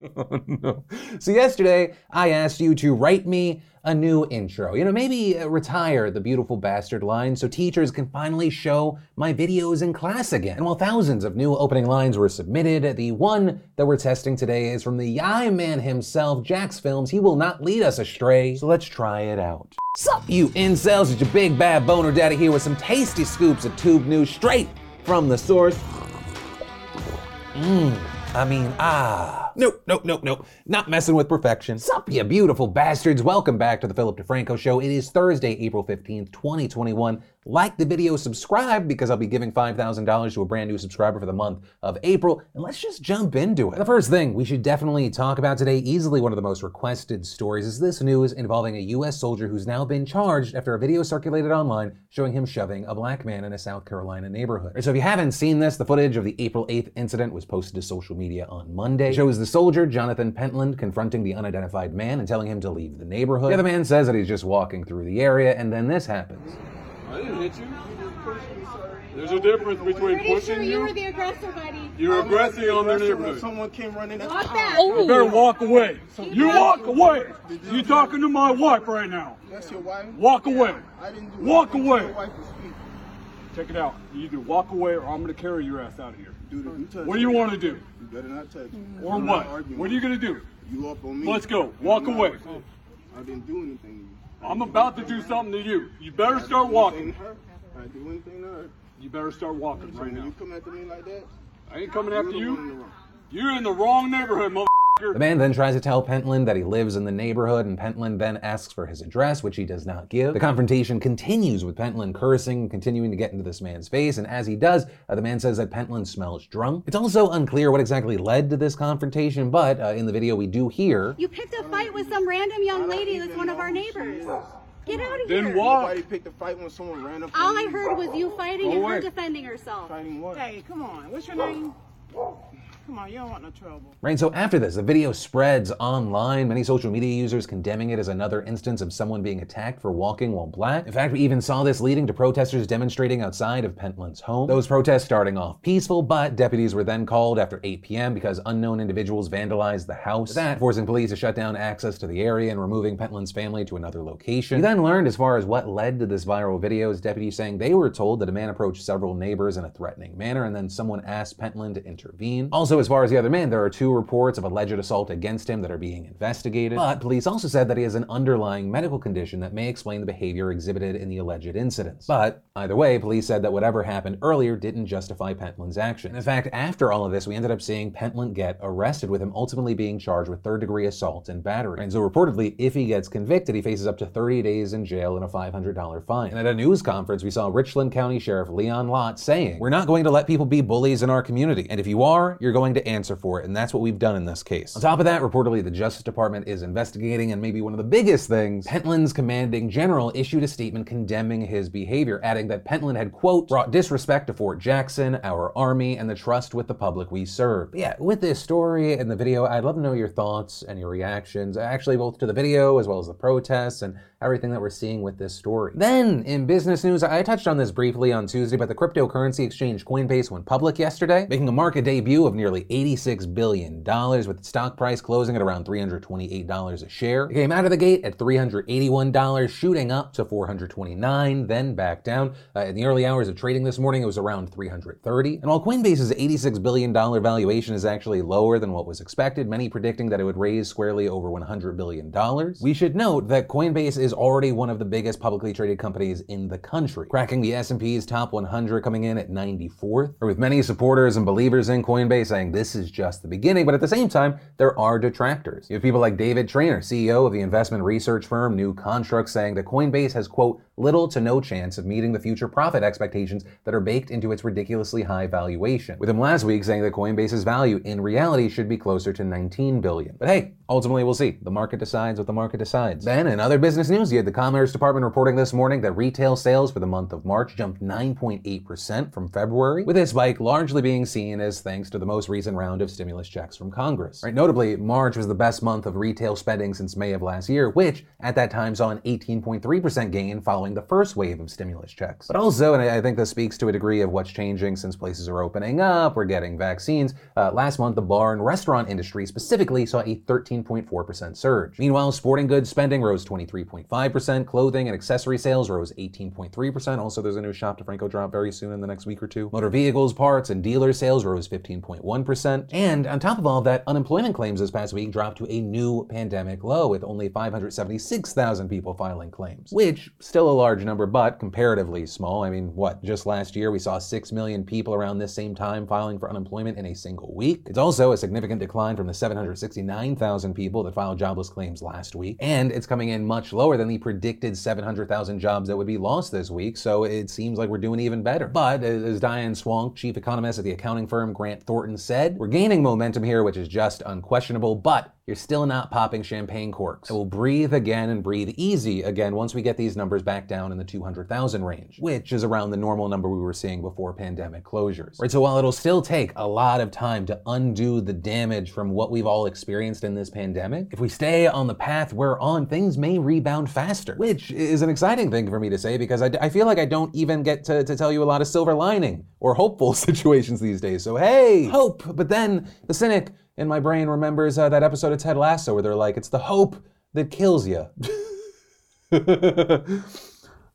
Oh, no. So, yesterday, I asked you to write me a new intro. You know, maybe uh, retire the beautiful bastard line so teachers can finally show my videos in class again. And while thousands of new opening lines were submitted, the one that we're testing today is from the YIAY Man himself, Jacksfilms. He will not lead us astray, so let's try it out. Sup, you incels? It's your big bad boner daddy here with some tasty scoops of tube news straight from the source. Mmm, I mean, ah. Nope, nope, nope, nope. Not messing with perfection. Sup, you beautiful bastards. Welcome back to the Philip DeFranco Show. It is Thursday, April 15th, 2021. Like the video, subscribe because I'll be giving $5,000 to a brand new subscriber for the month of April. And let's just jump into it. The first thing we should definitely talk about today, easily one of the most requested stories, is this news involving a U.S. soldier who's now been charged after a video circulated online showing him shoving a black man in a South Carolina neighborhood. So if you haven't seen this, the footage of the April 8th incident was posted to social media on Monday. It shows the soldier, Jonathan Pentland, confronting the unidentified man and telling him to leave the neighborhood. The other man says that he's just walking through the area, and then this happens. I didn't hit you. There's a difference between Pretty pushing sure you you. were the aggressor, buddy. You're oh, aggressing on their Aggressive when neighborhood. Someone came running at Walk the back. You better walk away. You walk running. away. You're talking to my wife right now. That's your wife? Walk away. I didn't do Walk anything away. Your wife to speak. Check it out. You either walk away or I'm gonna carry your ass out of here. Dude, if you touch What do you want to do? You better not touch me. Or I'm what? What are you gonna do? You up on me. Let's go. I'm Walk not- away. I didn't do anything to you. I'm about to do something to you. You better start walking. to. I do anything to her. You better start walking right now. you come after me like that, I ain't coming after the one in the you. You're in the wrong neighborhood, motherfucker. The man then tries to tell Pentland that he lives in the neighborhood, and Pentland then asks for his address, which he does not give. The confrontation continues with Pentland cursing, continuing to get into this man's face, and as he does, uh, the man says that Pentland smells drunk. It's also unclear what exactly led to this confrontation, but uh, in the video we do hear. You picked a fight with some random young lady that's one of our neighbors. Get out of Then here. walk. Nobody picked a fight when someone ran up All I heard was you fighting Go and her defending herself. Fighting what? Hey, come on. What's your name? Come on, you don't want no trouble. Right, so after this, the video spreads online, many social media users condemning it as another instance of someone being attacked for walking while black. In fact, we even saw this leading to protesters demonstrating outside of Pentland's home. Those protests starting off peaceful, but deputies were then called after 8 p.m. because unknown individuals vandalized the house. That forcing police to shut down access to the area and removing Pentland's family to another location. We then learned as far as what led to this viral video is deputies saying they were told that a man approached several neighbors in a threatening manner and then someone asked Pentland to intervene. Also, as far as the other man, there are two reports of alleged assault against him that are being investigated. But police also said that he has an underlying medical condition that may explain the behavior exhibited in the alleged incidents. But either way, police said that whatever happened earlier didn't justify Pentland's action. In fact, after all of this, we ended up seeing Pentland get arrested, with him ultimately being charged with third degree assault and battery. And so, reportedly, if he gets convicted, he faces up to 30 days in jail and a $500 fine. And at a news conference, we saw Richland County Sheriff Leon Lott saying, We're not going to let people be bullies in our community. And if you are, you're going to answer for it. And that's what we've done in this case. On top of that, reportedly, the Justice Department is investigating, and maybe one of the biggest things, Pentland's commanding general issued a statement condemning his behavior, adding that Pentland had, quote, brought disrespect to Fort Jackson, our army, and the trust with the public we serve. But yeah, with this story and the video, I'd love to know your thoughts and your reactions, actually, both to the video as well as the protests and everything that we're seeing with this story. Then, in business news, I touched on this briefly on Tuesday, but the cryptocurrency exchange Coinbase went public yesterday, making a market debut of nearly $86 billion, with its stock price closing at around $328 a share. It came out of the gate at $381, shooting up to 429, then back down. Uh, in the early hours of trading this morning, it was around 330. And while Coinbase's $86 billion valuation is actually lower than what was expected, many predicting that it would raise squarely over $100 billion, we should note that Coinbase is already one of the biggest publicly traded companies in the country, cracking the S&P's top 100 coming in at 94th, or with many supporters and believers in Coinbase saying this is just the beginning, but at the same time, there are detractors. You have people like David Trainer, CEO of the investment research firm New Construct, saying that Coinbase has, quote, little to no chance of meeting the future profit expectations that are baked into its ridiculously high valuation. With him last week saying that Coinbase's value in reality should be closer to 19 billion. But hey, ultimately we'll see. The market decides what the market decides. Then in other business news, you had the Commerce Department reporting this morning that retail sales for the month of March jumped 9.8% from February, with this spike largely being seen as thanks to the most recent recent round of stimulus checks from Congress. Right, notably, March was the best month of retail spending since May of last year, which at that time saw an 18.3% gain following the first wave of stimulus checks. But also, and I think this speaks to a degree of what's changing since places are opening up, we're getting vaccines, uh, last month the bar and restaurant industry specifically saw a 13.4% surge. Meanwhile, sporting goods spending rose 23.5%, clothing and accessory sales rose 18.3%. Also, there's a new Shop DeFranco drop very soon in the next week or two. Motor vehicles, parts, and dealer sales rose 15.1%. And on top of all that, unemployment claims this past week dropped to a new pandemic low with only 576,000 people filing claims, which still a large number, but comparatively small. I mean, what, just last year we saw 6 million people around this same time filing for unemployment in a single week. It's also a significant decline from the 769,000 people that filed jobless claims last week, and it's coming in much lower than the predicted 700,000 jobs that would be lost this week, so it seems like we're doing even better. But uh, as Diane Swonk, chief economist at the accounting firm Grant Thornton said, we're gaining momentum here, which is just unquestionable, but you're still not popping champagne corks. It will breathe again and breathe easy again once we get these numbers back down in the 200,000 range, which is around the normal number we were seeing before pandemic closures. Right, so while it'll still take a lot of time to undo the damage from what we've all experienced in this pandemic, if we stay on the path we're on, things may rebound faster, which is an exciting thing for me to say because I, I feel like I don't even get to, to tell you a lot of silver lining or hopeful situations these days. So hey, hope. But then the cynic in my brain remembers uh, that episode of Ted Lasso where they're like, it's the hope that kills you.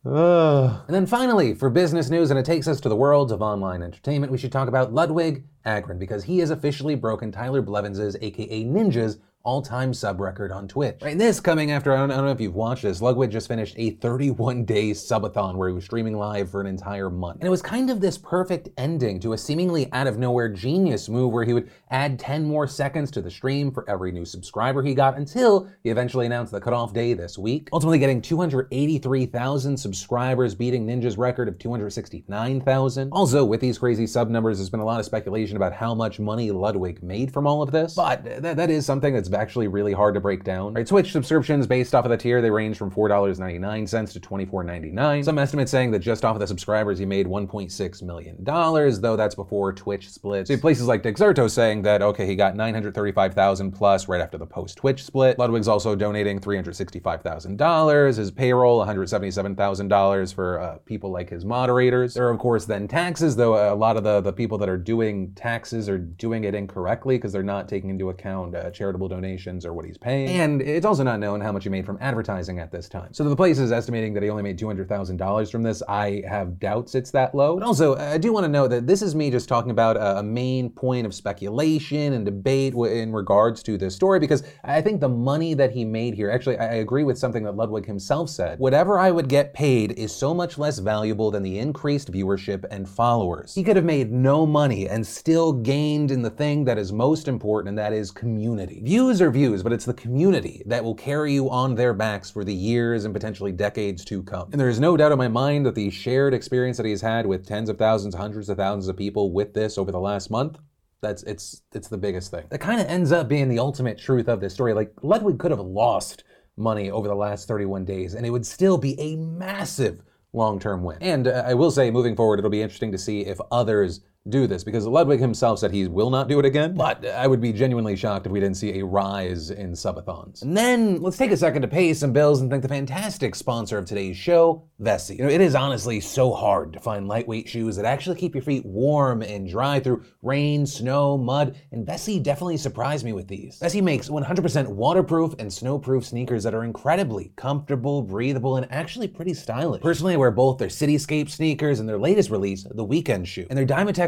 and then finally, for business news, and it takes us to the worlds of online entertainment, we should talk about Ludwig Ahgren because he has officially broken Tyler Blevins' aka Ninja's all-time sub record on Twitch. Right, this coming after I don't, I don't know if you've watched this. Ludwig just finished a 31-day subathon where he was streaming live for an entire month, and it was kind of this perfect ending to a seemingly out-of-nowhere genius move where he would add 10 more seconds to the stream for every new subscriber he got until he eventually announced the cutoff day this week, ultimately getting 283,000 subscribers, beating Ninja's record of 269,000. Also, with these crazy sub numbers, there's been a lot of speculation about how much money Ludwig made from all of this, but that is something that's actually really hard to break down. Right, Twitch subscriptions based off of the tier, they range from $4.99 to $24.99. Some estimates saying that just off of the subscribers, he made $1.6 million, though that's before Twitch split. So places like Dexerto saying that, okay, he got 935,000 plus right after the post Twitch split. Ludwig's also donating $365,000, his payroll $177,000 for uh, people like his moderators. There are, of course, then taxes, though a lot of the, the people that are doing taxes are doing it incorrectly because they're not taking into account uh, charitable donations donations or what he's paying. And it's also not known how much he made from advertising at this time. So the place is estimating that he only made $200,000 from this. I have doubts it's that low. But also, I do want to note that this is me just talking about a main point of speculation and debate in regards to this story because I think the money that he made here, actually, I agree with something that Ludwig himself said. Whatever I would get paid is so much less valuable than the increased viewership and followers. He could have made no money and still gained in the thing that is most important, and that is community. Views are views, but it's the community that will carry you on their backs for the years and potentially decades to come. And there is no doubt in my mind that the shared experience that he's had with tens of thousands, hundreds of thousands of people with this over the last month that's it's it's the biggest thing. That kind of ends up being the ultimate truth of this story. Like Ludwig could have lost money over the last 31 days and it would still be a massive long-term win. And uh, I will say moving forward it'll be interesting to see if others do this because Ludwig himself said he will not do it again. But I would be genuinely shocked if we didn't see a rise in subathons. And then let's take a second to pay some bills and thank the fantastic sponsor of today's show, Vessi. You know, it is honestly so hard to find lightweight shoes that actually keep your feet warm and dry through rain, snow, mud, and Vessi definitely surprised me with these. Vessi makes 100% waterproof and snowproof sneakers that are incredibly comfortable, breathable, and actually pretty stylish. Personally, I wear both their Cityscape sneakers and their latest release, the Weekend shoe. And their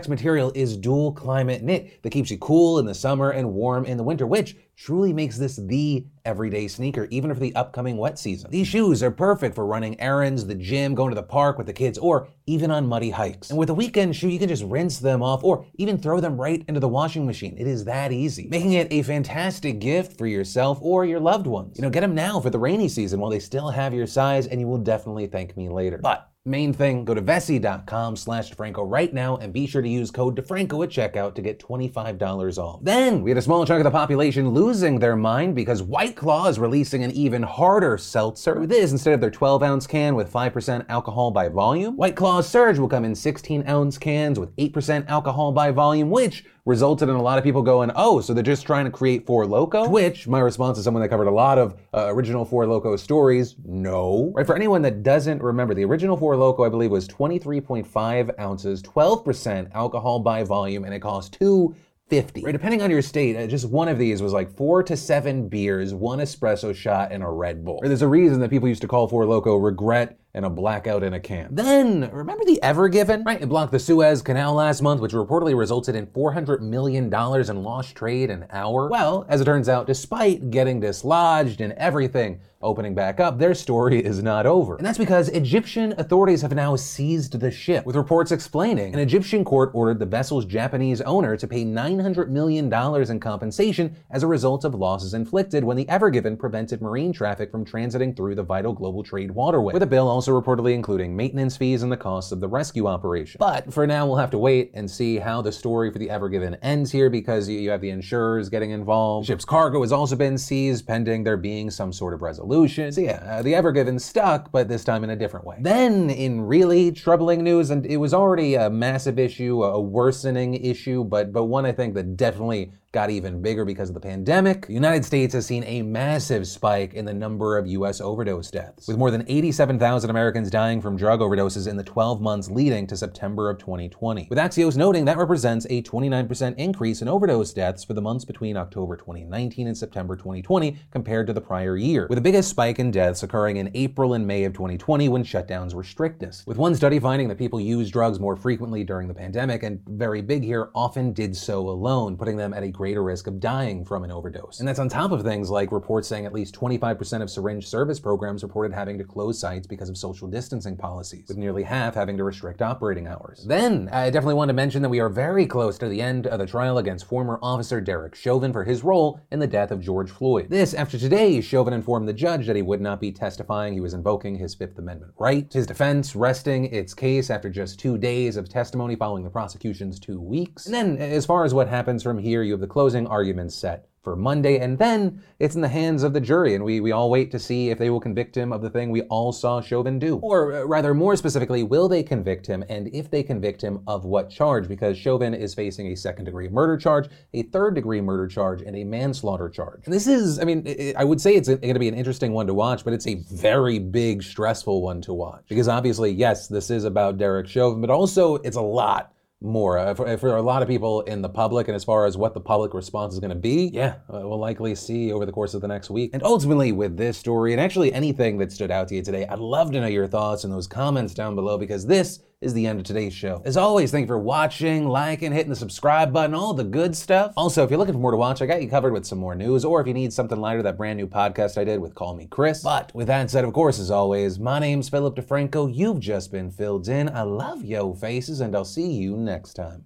Material is dual climate knit that keeps you cool in the summer and warm in the winter, which truly makes this the everyday sneaker, even for the upcoming wet season. These shoes are perfect for running errands, the gym, going to the park with the kids, or even on muddy hikes. And with a weekend shoe, you can just rinse them off or even throw them right into the washing machine. It is that easy, making it a fantastic gift for yourself or your loved ones. You know, get them now for the rainy season while they still have your size, and you will definitely thank me later. But Main thing, go to Vessi.com slash DeFranco right now and be sure to use code DeFranco at checkout to get $25 off. Then, we had a small chunk of the population losing their mind because White Claw is releasing an even harder seltzer. With this, instead of their 12 ounce can with 5% alcohol by volume, White Claw Surge will come in 16 ounce cans with 8% alcohol by volume, which resulted in a lot of people going, oh, so they're just trying to create Four Loco? Which my response is someone that covered a lot of uh, original Four Loco stories, no. Right, for anyone that doesn't remember, the original Four Loco, I believe, was 23.5 ounces, 12% alcohol by volume, and it cost two 50. Right, depending on your state, uh, just one of these was like four to seven beers, one espresso shot, and a Red Bull. There's a reason that people used to call Four Loco regret and a blackout in a can. Then, remember the Ever Given? Right, it blocked the Suez Canal last month, which reportedly resulted in $400 million in lost trade an hour. Well, as it turns out, despite getting dislodged and everything, opening back up, their story is not over. And that's because Egyptian authorities have now seized the ship, with reports explaining an Egyptian court ordered the vessel's Japanese owner to pay $900 million in compensation as a result of losses inflicted when the Ever Given prevented marine traffic from transiting through the vital global trade waterway, with a bill also reportedly including maintenance fees and the costs of the rescue operation. But for now, we'll have to wait and see how the story for the Ever Given ends here because you have the insurers getting involved. The ship's cargo has also been seized pending there being some sort of resolution. So yeah, uh, the Ever Given stuck, but this time in a different way. Then, in really troubling news, and it was already a massive issue, a worsening issue, but but one I think that definitely got even bigger because of the pandemic, the United States has seen a massive spike in the number of US overdose deaths, with more than 87,000 Americans dying from drug overdoses in the 12 months leading to September of 2020. With Axios noting that represents a 29% increase in overdose deaths for the months between October 2019 and September 2020 compared to the prior year, with the biggest spike in deaths occurring in April and May of 2020 when shutdowns were strictest. With one study finding that people use drugs more frequently during the pandemic, and very big here, often did so alone, putting them at a greater risk of dying from an overdose. And that's on top of things like reports saying at least 25% of syringe service programs reported having to close sites because of social distancing policies, with nearly half having to restrict operating hours. Then, I definitely want to mention that we are very close to the end of the trial against former officer Derek Chauvin for his role in the death of George Floyd. This after today, Chauvin informed the judge that he would not be testifying, he was invoking his Fifth Amendment right. His defense resting its case after just two days of testimony following the prosecution's two weeks. And then, as far as what happens from here, you have the closing arguments set for Monday, and then it's in the hands of the jury, and we, we all wait to see if they will convict him of the thing we all saw Chauvin do. Or uh, rather, more specifically, will they convict him, and if they convict him, of what charge? Because Chauvin is facing a second degree murder charge, a third degree murder charge, and a manslaughter charge. And this is, I mean, it, I would say it's going to be an interesting one to watch, but it's a very big, stressful one to watch. Because obviously, yes, this is about Derek Chauvin, but also it's a lot more. For, for, a lot of people in the public, and as far as what the public response is going to be, yeah, uh, we'll likely see over the course of the next week. And ultimately, with this story, and actually anything that stood out to you today, I'd love to know your thoughts in those comments down below because this is the end of today's show. As always, thank you for watching, liking, hitting the subscribe button, all the good stuff. Also, if you're looking for more to watch, I got you covered with some more news, or if you need something lighter, that brand new podcast I did with KallMeKris. But with that said, of course, as always, my name's Philip DeFranco. You've just been filled in. I love yo faces, and I'll see you next time.